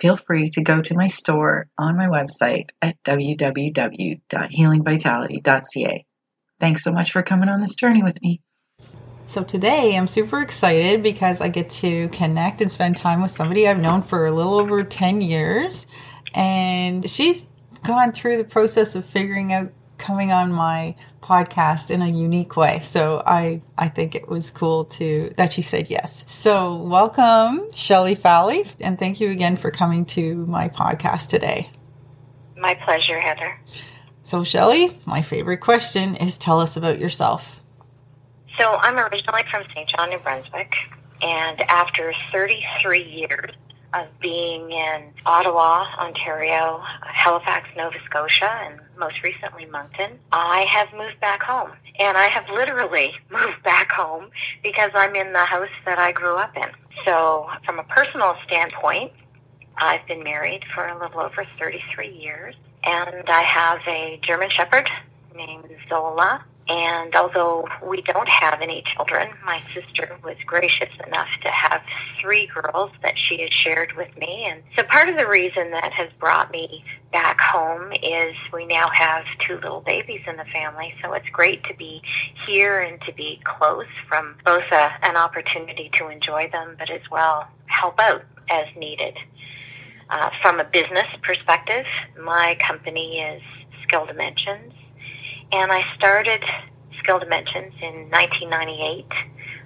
Feel free to go to my store on my website at www.healingvitality.ca. Thanks so much for coming on this journey with me. So, today I'm super excited because I get to connect and spend time with somebody I've known for a little over 10 years. And she's gone through the process of figuring out coming on my podcast in a unique way. So I I think it was cool to that she said yes. So welcome Shelly Fally and thank you again for coming to my podcast today. My pleasure, Heather. So Shelly, my favorite question is tell us about yourself. So I'm originally from St. John, New Brunswick, and after 33 years of being in Ottawa, Ontario, Halifax, Nova Scotia, and most recently Moncton, I have moved back home. And I have literally moved back home because I'm in the house that I grew up in. So, from a personal standpoint, I've been married for a little over 33 years, and I have a German Shepherd named Zola and although we don't have any children, my sister was gracious enough to have three girls that she had shared with me. And so part of the reason that has brought me back home is we now have two little babies in the family. So it's great to be here and to be close from both a, an opportunity to enjoy them, but as well help out as needed. Uh, from a business perspective, my company is Skill Dimensions and I started Skill Dimensions in 1998.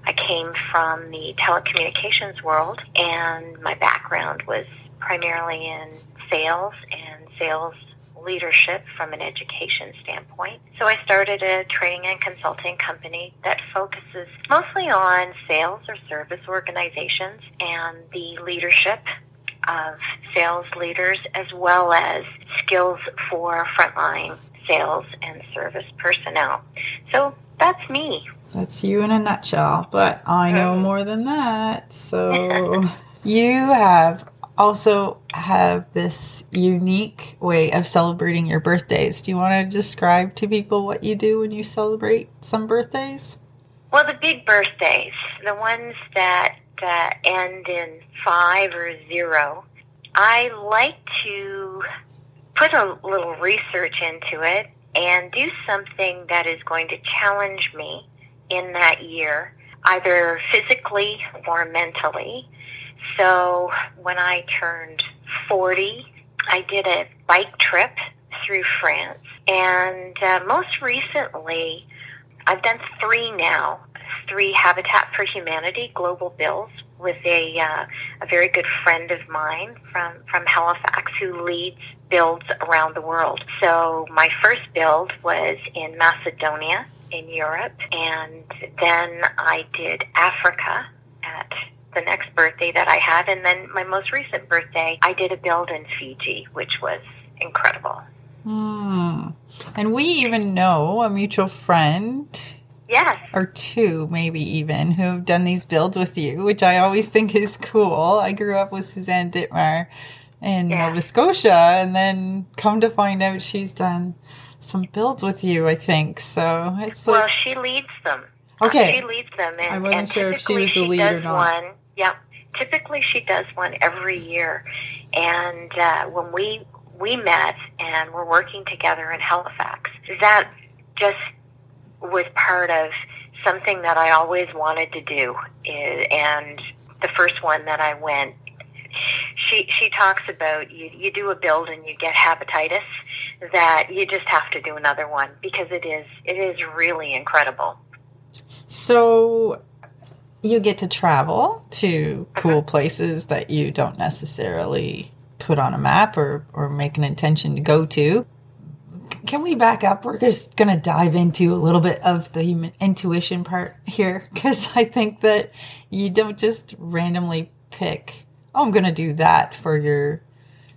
I came from the telecommunications world, and my background was primarily in sales and sales leadership from an education standpoint. So I started a training and consulting company that focuses mostly on sales or service organizations and the leadership of sales leaders as well as skills for frontline sales and service personnel. So that's me. That's you in a nutshell, but I know more than that. So you have also have this unique way of celebrating your birthdays. Do you want to describe to people what you do when you celebrate some birthdays? Well, the big birthdays, the ones that uh, end in five or zero, I like to put a little research into it and do something that is going to challenge me in that year, either physically or mentally. So when I turned 40, I did a bike trip through France. And uh, most recently, I've done three now three Habitat for Humanity global builds with a uh, a very good friend of mine from from Halifax who leads builds around the world. So my first build was in Macedonia in Europe, and then I did Africa at the next birthday that I had, and then my most recent birthday I did a build in Fiji, which was incredible. Hmm. And we even know a mutual friend Yes. Or two, maybe even, who have done these builds with you, which I always think is cool. I grew up with Suzanne Dittmar in yeah. Nova Scotia, and then come to find out she's done some builds with you, I think. So it's like. Well, she leads them. Okay. She leads them. And, I wasn't sure if she was the lead or not. One, yeah. Typically, she does one every year. And uh, when we we met and we're working together in Halifax, that just was part of something that I always wanted to do. And the first one that I went, she she talks about you you do a build and you get hepatitis that you just have to do another one because it is it is really incredible. So you get to travel to cool uh-huh. places that you don't necessarily put on a map or or make an intention to go to. Can we back up? We're just going to dive into a little bit of the human intuition part here because I think that you don't just randomly pick, oh, I'm going to do that for your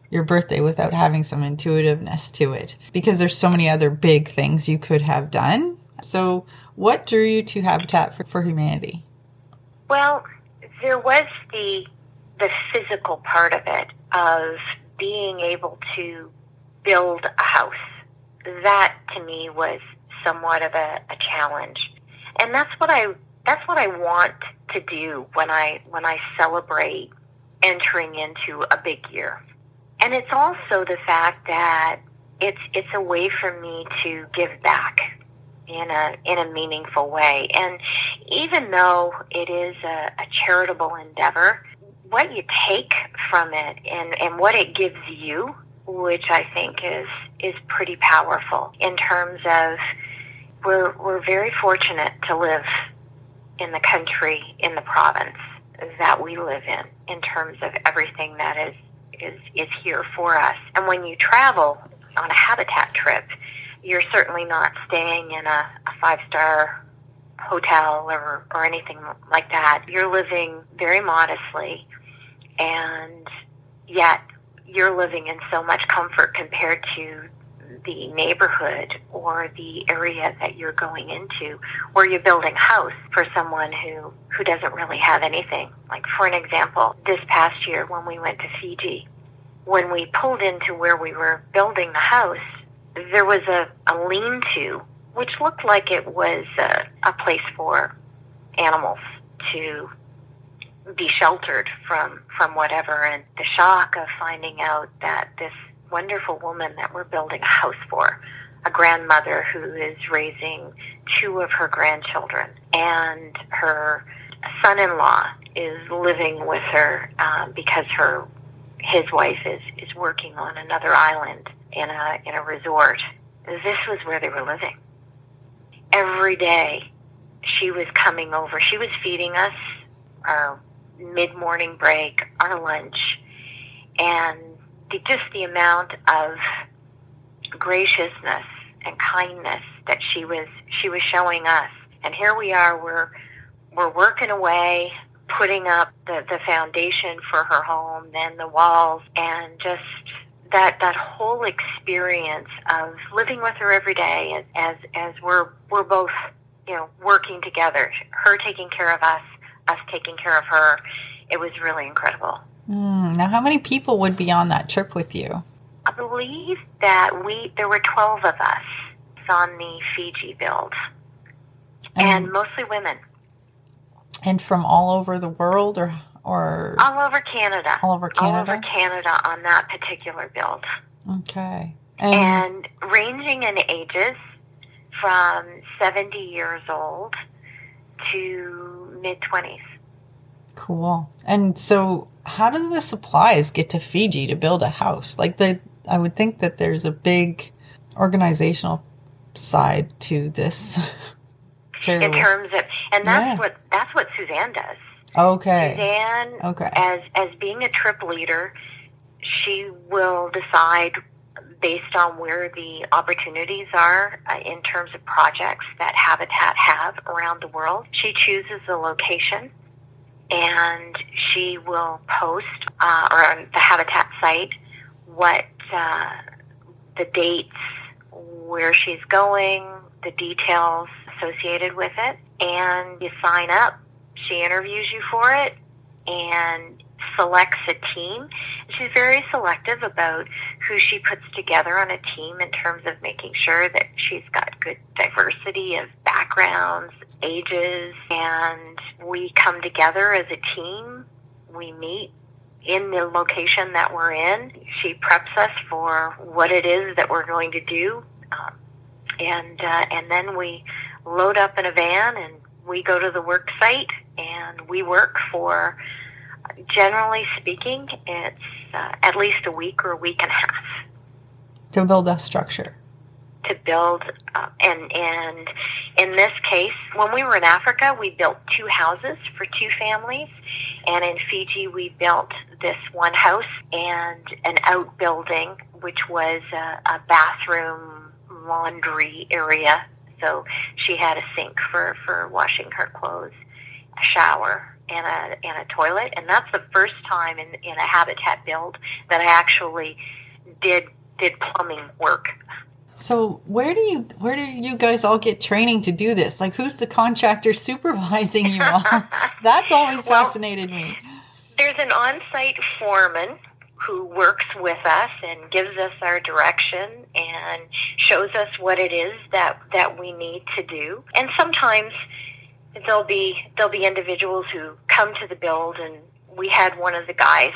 your birthday without having some intuitiveness to it because there's so many other big things you could have done. So, what drew you to Habitat for, for Humanity? Well, there was the the physical part of it of being able to build a house. That to me was somewhat of a, a challenge. And that's what I that's what I want to do when I when I celebrate entering into a big year. And it's also the fact that it's it's a way for me to give back in a in a meaningful way. And even though it is a, a charitable endeavor, what you take from it and, and what it gives you, which I think is is pretty powerful in terms of we're we're very fortunate to live in the country, in the province that we live in, in terms of everything that is is is here for us. And when you travel on a habitat trip, you're certainly not staying in a, a five star hotel or, or anything like that. You're living very modestly and yet you're living in so much comfort compared to the neighborhood or the area that you're going into where you're building house for someone who who doesn't really have anything. Like for an example this past year when we went to Fiji when we pulled into where we were building the house there was a, a lean-to which looked like it was a, a place for animals to be sheltered from from whatever. And the shock of finding out that this wonderful woman that we're building a house for a grandmother who is raising two of her grandchildren and her son-in-law is living with her um, because her his wife is is working on another island in a in a resort. This was where they were living. Every day she was coming over. She was feeding us our mid morning break, our lunch, and the, just the amount of graciousness and kindness that she was she was showing us. And here we are, we're we're working away, putting up the, the foundation for her home, then the walls, and just that that whole experience of living with her every day as as we're we're both you know working together, her taking care of us, us taking care of her. It was really incredible. Mm, now, how many people would be on that trip with you? I believe that we there were twelve of us on the Fiji build, and, and mostly women. And from all over the world, or or all over Canada, all over Canada, all over Canada on that particular build. Okay, and, and ranging in ages from seventy years old to mid 20s. Cool. And so, how do the supplies get to Fiji to build a house? Like the, I would think that there's a big organizational side to this. In terms of, and that's yeah. what that's what Suzanne does. Okay. Suzanne, okay. as as being a trip leader, she will decide based on where the opportunities are uh, in terms of projects that Habitat have around the world. She chooses the location and she will post uh, or on the Habitat site what uh, the dates, where she's going, the details associated with it, and you sign up. She interviews you for it, and selects a team. She's very selective about who she puts together on a team in terms of making sure that she's got good diversity of backgrounds, ages, and we come together as a team. We meet in the location that we're in. She preps us for what it is that we're going to do, um, and uh, and then we load up in a van and we go to the work site and we work for generally speaking, it's uh, at least a week or a week and a half to build a structure. To build, uh, and and in this case, when we were in Africa, we built two houses for two families, and in Fiji, we built this one house and an outbuilding, which was a, a bathroom laundry area. So she had a sink for for washing her clothes, a shower, and a and a toilet, and that's the first time in in a habitat build that I actually did did plumbing work. So where do you where do you guys all get training to do this? Like who's the contractor supervising you all? That's always well, fascinated me. There's an on-site foreman who works with us and gives us our direction and shows us what it is that that we need to do. And sometimes there'll be there'll be individuals who come to the build and we had one of the guys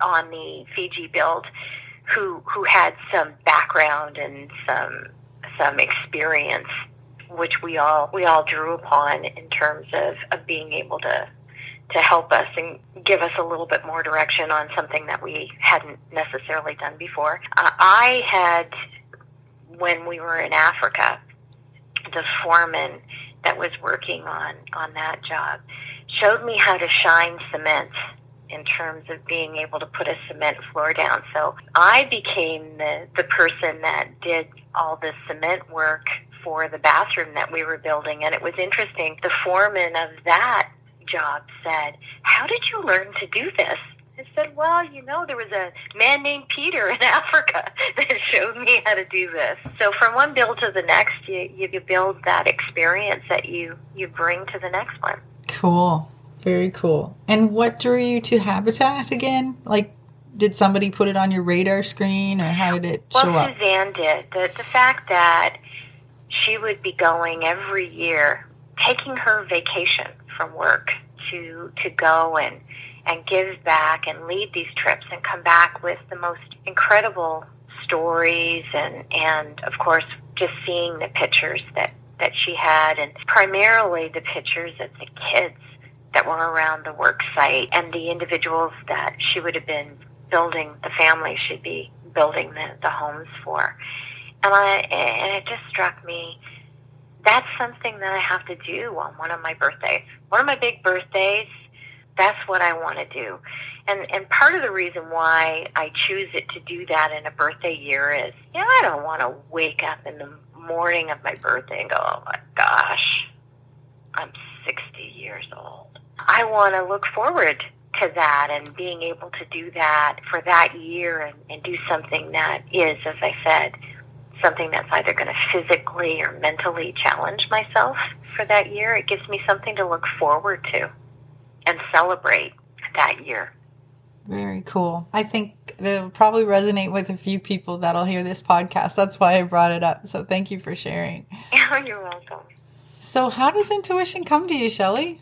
on the Fiji build who who had some background and some some experience which we all we all drew upon in terms of, of being able to to help us and give us a little bit more direction on something that we hadn't necessarily done before. Uh, I had when we were in Africa, the foreman that was working on on that job showed me how to shine cement in terms of being able to put a cement floor down. So I became the, the person that did all the cement work for the bathroom that we were building. And it was interesting. The foreman of that job said, How did you learn to do this? I said, Well, you know, there was a man named Peter in Africa that showed me how to do this. So from one build to the next, you, you build that experience that you, you bring to the next one. Cool. Very cool. And what drew you to Habitat again? Like, did somebody put it on your radar screen, or how did it show well, up? Suzanne did. The, the fact that she would be going every year, taking her vacation from work to to go and and give back and lead these trips and come back with the most incredible stories and and of course just seeing the pictures that that she had and primarily the pictures of the kids that were around the work site and the individuals that she would have been building the family she'd be building the, the homes for. And I and it just struck me that's something that I have to do on one of my birthdays. One of my big birthdays, that's what I want to do. And and part of the reason why I choose it to do that in a birthday year is, you know, I don't want to wake up in the morning of my birthday and go, "Oh my gosh, I'm 60 years old." I want to look forward to that and being able to do that for that year and, and do something that is, as I said, something that's either going to physically or mentally challenge myself for that year. It gives me something to look forward to and celebrate that year. Very cool. I think it'll probably resonate with a few people that'll hear this podcast. That's why I brought it up. So thank you for sharing. You're welcome. So, how does intuition come to you, Shelley?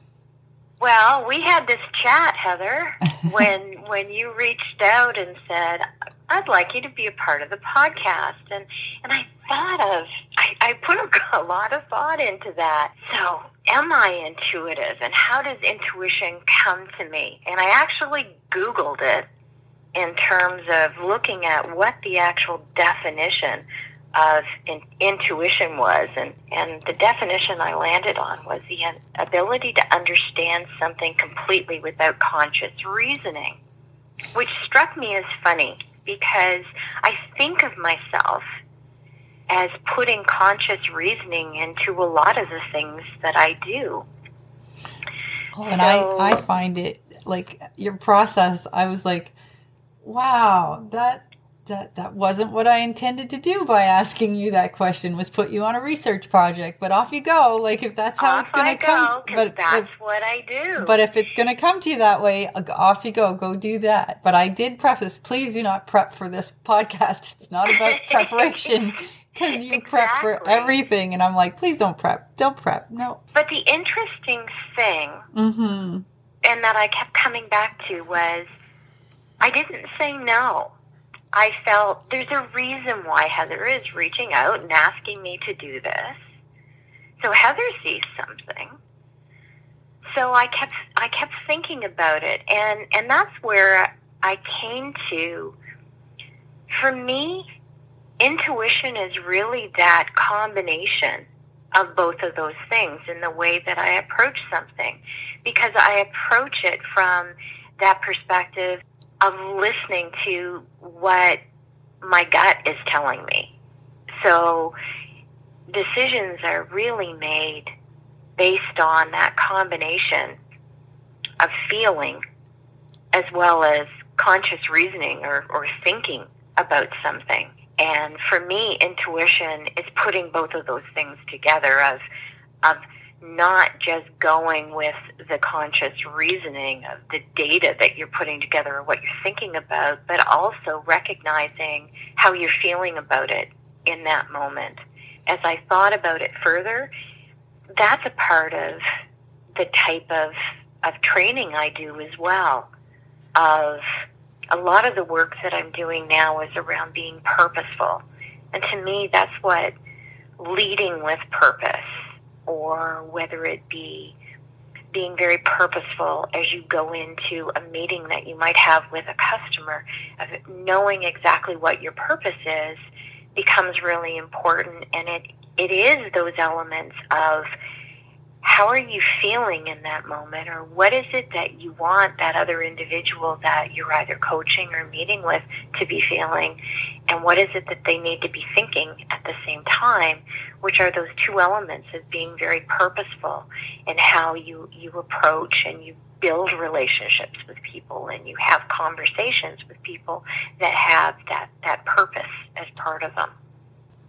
Well, we had this chat, Heather, when when you reached out and said, "I'd like you to be a part of the podcast," and and I thought of I, I put a, a lot of thought into that. So, am I intuitive, and how does intuition come to me? And I actually Googled it in terms of looking at what the actual definition of in, intuition was, and, and the definition I landed on was the ability to understand something completely without conscious reasoning, which struck me as funny because I think of myself as putting conscious reasoning into a lot of the things that I do. Oh, and so, I, I find it like your process, I was like, wow, that that that wasn't what I intended to do by asking you that question was put you on a research project but off you go. Like if that's how off it's going to come to, but that's if, what I do. but if it's going to come to you that way uh, off you go. Go do that. But I did preface please do not prep for this podcast. It's not about preparation because you exactly. prep for everything and I'm like please don't prep. Don't prep. No. But the interesting thing mm-hmm. and that I kept coming back to was I didn't say no I felt there's a reason why Heather is reaching out and asking me to do this. So Heather sees something. so I kept I kept thinking about it, and and that's where I came to. For me, intuition is really that combination of both of those things in the way that I approach something, because I approach it from that perspective of listening to what my gut is telling me. So decisions are really made based on that combination of feeling as well as conscious reasoning or, or thinking about something. And for me, intuition is putting both of those things together of, of not just going with the conscious reasoning of the data that you're putting together or what you're thinking about, but also recognizing how you're feeling about it in that moment. As I thought about it further, that's a part of the type of, of training I do as well. Of a lot of the work that I'm doing now is around being purposeful. And to me, that's what leading with purpose or whether it be being very purposeful as you go into a meeting that you might have with a customer, of knowing exactly what your purpose is becomes really important. And it, it is those elements of how are you feeling in that moment? Or what is it that you want that other individual that you're either coaching or meeting with to be feeling? And what is it that they need to be thinking at the same time which are those two elements of being very purposeful in how you you approach and you build relationships with people and you have conversations with people that have that that purpose as part of them?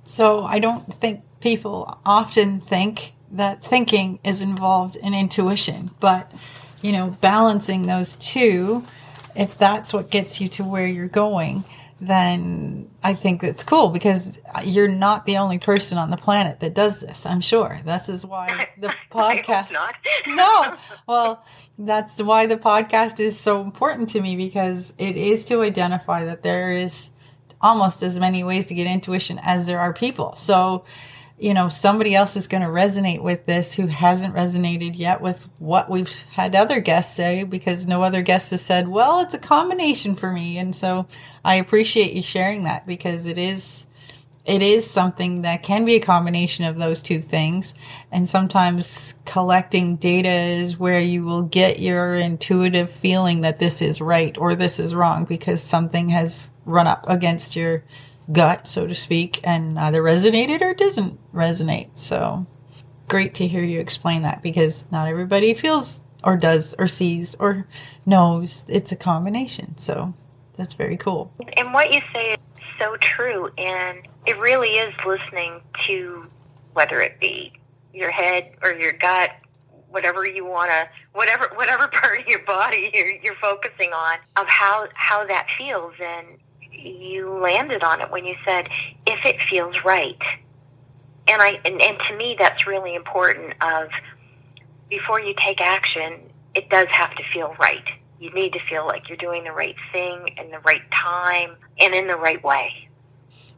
So i don't think people often think that thinking is involved in intuition. But, you know, balancing those two, if that's what gets you to where you're going, then I think it's cool because you're not the only person on the planet that does this. I'm sure. This is why the podcast. no, well, that's why the podcast is so important to me because it is to identify that there is almost as many ways to get intuition as there are people. So you know, somebody else is going to resonate with this who hasn't resonated yet with what we've had other guests say because no other guest has said, well, it's a combination for me. And so I appreciate you sharing that because it is, it is something that can be a combination of those two things. And sometimes collecting data is where you will get your intuitive feeling that this is right or this is wrong because something has run up against your gut, so to speak, and either resonated or doesn't resonate. So great to hear you explain that because not everybody feels or does or sees or knows it's a combination. So that's very cool. And what you say is so true. And it really is listening to whether it be your head or your gut, whatever you want to, whatever, whatever part of your body you're, you're focusing on of how, how that feels. And you landed on it when you said, if it feels right. And I and, and to me that's really important of before you take action, it does have to feel right. You need to feel like you're doing the right thing in the right time and in the right way.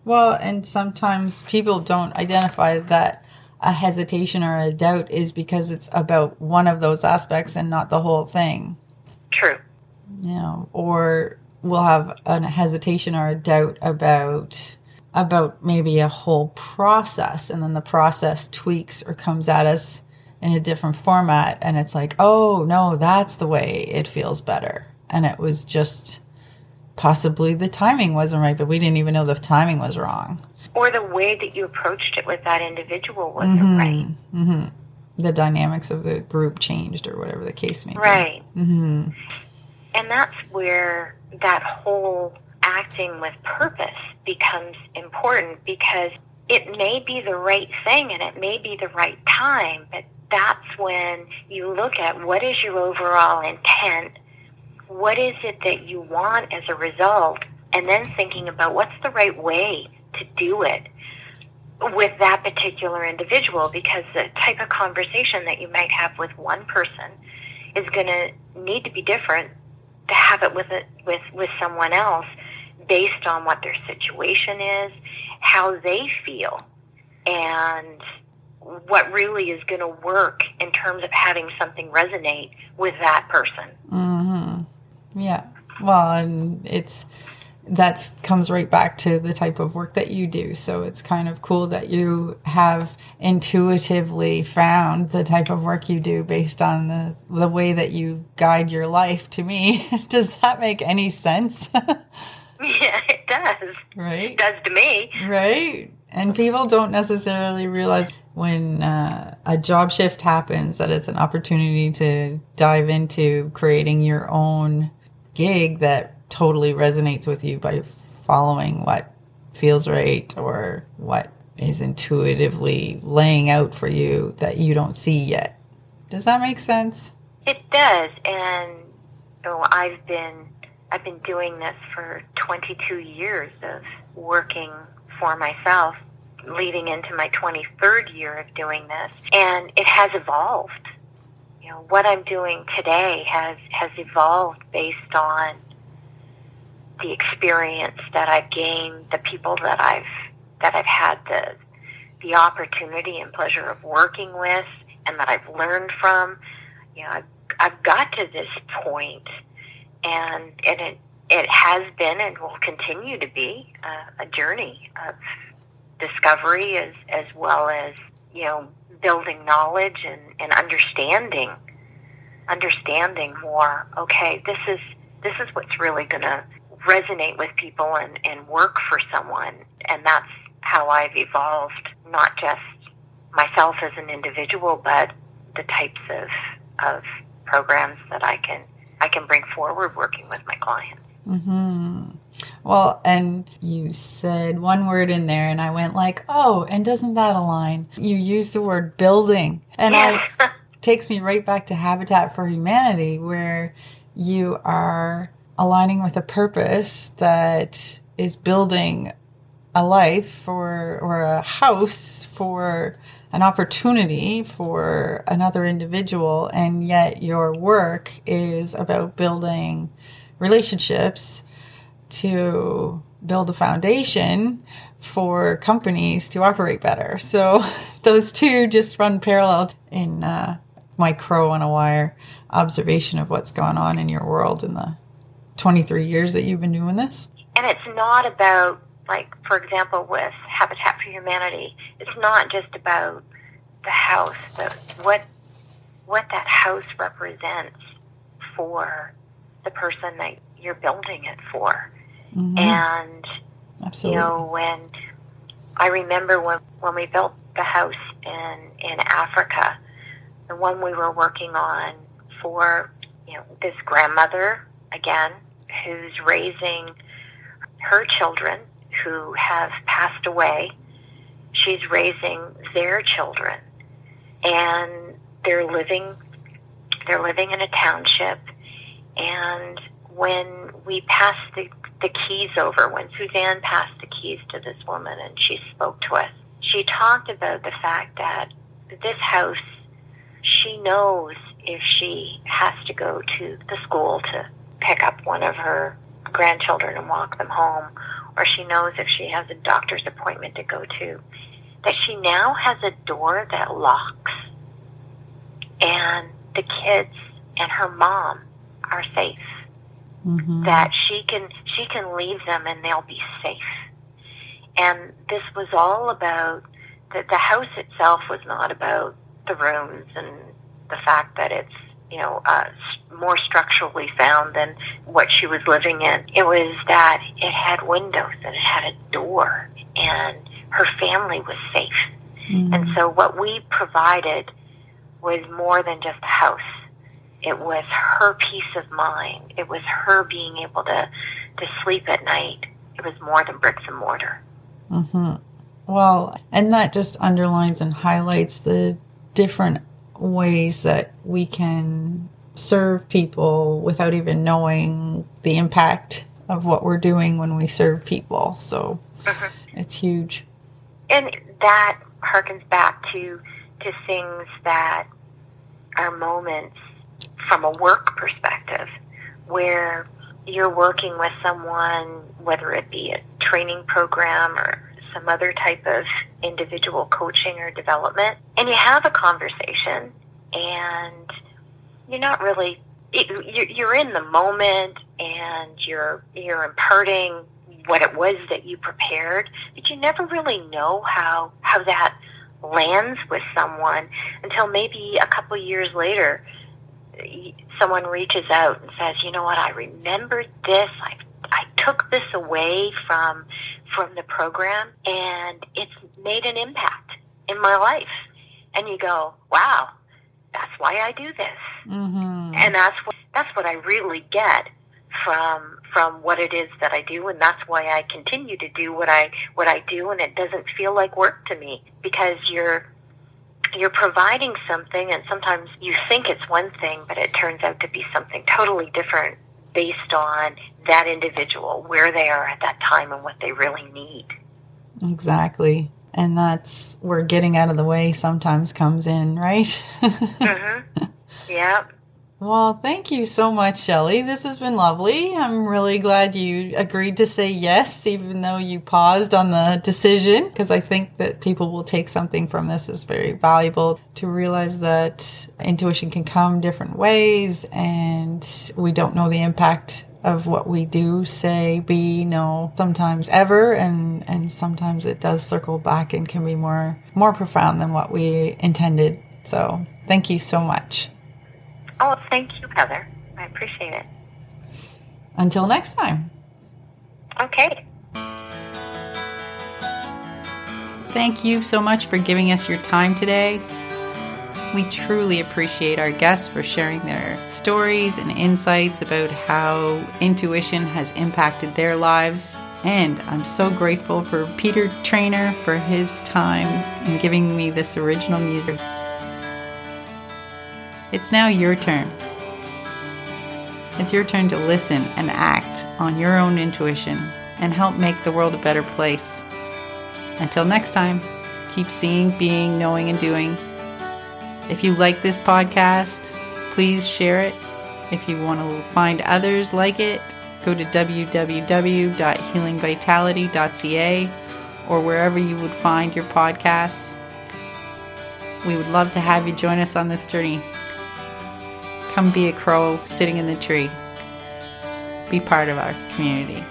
Well, and sometimes people don't identify that a hesitation or a doubt is because it's about one of those aspects and not the whole thing. True. You know, or will have a hesitation or a doubt about about maybe a whole process. And then the process tweaks or comes at us in a different format. And it's like oh no that's the way it feels better. And it was just possibly the timing wasn't right but we didn't even know the timing was wrong. Or the way that you approached it with that individual wasn't mm-hmm. right. Mm-hmm. the dynamics of the group changed or whatever the case may be. Right. Mm-hmm. and that's where that whole acting with purpose becomes important because it may be the right thing and it may be the right time, but that's when you look at what is your overall intent, what is it that you want as a result, and then thinking about what's the right way to do it with that particular individual because the type of conversation that you might have with one person is going to need to be different to have it with it with with someone else based on what their situation is, how they feel, and what really is going to work in terms of having something resonate with that person. Mm-hmm. Yeah. Well, and it's that comes right back to the type of work that you do. So it's kind of cool that you have intuitively found the type of work you do based on the the way that you guide your life. To me, does that make any sense? yeah, it does. Right. It does to me. Right. And people don't necessarily realize when uh, a job shift happens that it's an opportunity to dive into creating your own gig that totally resonates with you by following what feels right or what is intuitively laying out for you that you don't see yet. Does that make sense? It does, and oh, I've been I've been doing this for 22 years of working for myself, leading into my 23rd year of doing this, and it has evolved. You know, what I'm doing today has has evolved based on the experience that I've gained, the people that I've that I've had the the opportunity and pleasure of working with, and that I've learned from. You know, I've, I've got to this point, and and it it has been and will continue to be a, a journey of discovery as as well as you know building knowledge and, and understanding understanding more okay this is this is what's really going to resonate with people and, and work for someone. And that's how I've evolved, not just myself as an individual, but the types of, of programs that I can, I can bring forward working with my clients. Mm-hmm. Well, and you said one word in there, and I went like, "Oh, and doesn't that align?" You used the word building, and yes. I takes me right back to Habitat for Humanity, where you are aligning with a purpose that is building a life for or a house for an opportunity for another individual and yet your work is about building relationships to build a foundation for companies to operate better. So those two just run parallel in uh, my crow on a wire observation of what's going on in your world in the 23 years that you've been doing this? And it's not about, like, for example, with Habitat for Humanity, it's not just about the house, but what, what that house represents for the person that you're building it for. Mm-hmm. And, Absolutely. you know, when I remember when, when we built the house in, in Africa, the one we were working on for, you know, this grandmother, again, who's raising her children who have passed away. She's raising their children, and they're living they're living in a township. And when we passed the, the keys over, when Suzanne passed the keys to this woman and she spoke to us, she talked about the fact that this house, she knows if she has to go to the school to pick up one of her grandchildren and walk them home, or she knows if she has a doctor's appointment to go to, that she now has a door that locks and the kids and her mom are safe. Mm-hmm. That she can she can leave them and they'll be safe. And this was all about that the house itself was not about the rooms and the fact that it's you know, uh, more structurally sound than what she was living in. It was that it had windows and it had a door, and her family was safe. Mm-hmm. And so, what we provided was more than just a house. It was her peace of mind. It was her being able to to sleep at night. It was more than bricks and mortar. Mm-hmm. Well, and that just underlines and highlights the different ways that we can serve people without even knowing the impact of what we're doing when we serve people. So uh-huh. it's huge. And that harkens back to to things that are moments from a work perspective where you're working with someone, whether it be a training program or some other type of individual coaching or development, and you have a conversation, and you're not really you're in the moment, and you're you're imparting what it was that you prepared, but you never really know how how that lands with someone until maybe a couple years later someone reaches out and says, "You know what? I remembered this. I I took this away from from the program, and it's made an impact in my life." And you go, "Wow, that's why I do this," mm-hmm. and that's what that's what I really get from from what it is that I do and that's why I continue to do what I what I do and it doesn't feel like work to me because you're you're providing something and sometimes you think it's one thing but it turns out to be something totally different based on that individual where they are at that time and what they really need. Exactly. And that's where getting out of the way sometimes comes in right? Mm-hmm. yeah well, thank you so much, Shelly. This has been lovely. I'm really glad you agreed to say yes, even though you paused on the decision, because I think that people will take something from this as very valuable to realize that intuition can come different ways and we don't know the impact of what we do, say, be, know, sometimes ever, and, and sometimes it does circle back and can be more, more profound than what we intended. So thank you so much. Oh, thank you, Heather. I appreciate it. Until next time. Okay. Thank you so much for giving us your time today. We truly appreciate our guests for sharing their stories and insights about how intuition has impacted their lives. And I'm so grateful for Peter Trainer for his time in giving me this original music. It's now your turn. It's your turn to listen and act on your own intuition and help make the world a better place. Until next time, keep seeing, being, knowing, and doing. If you like this podcast, please share it. If you want to find others like it, go to www.healingvitality.ca or wherever you would find your podcasts. We would love to have you join us on this journey. Come be a crow sitting in the tree. Be part of our community.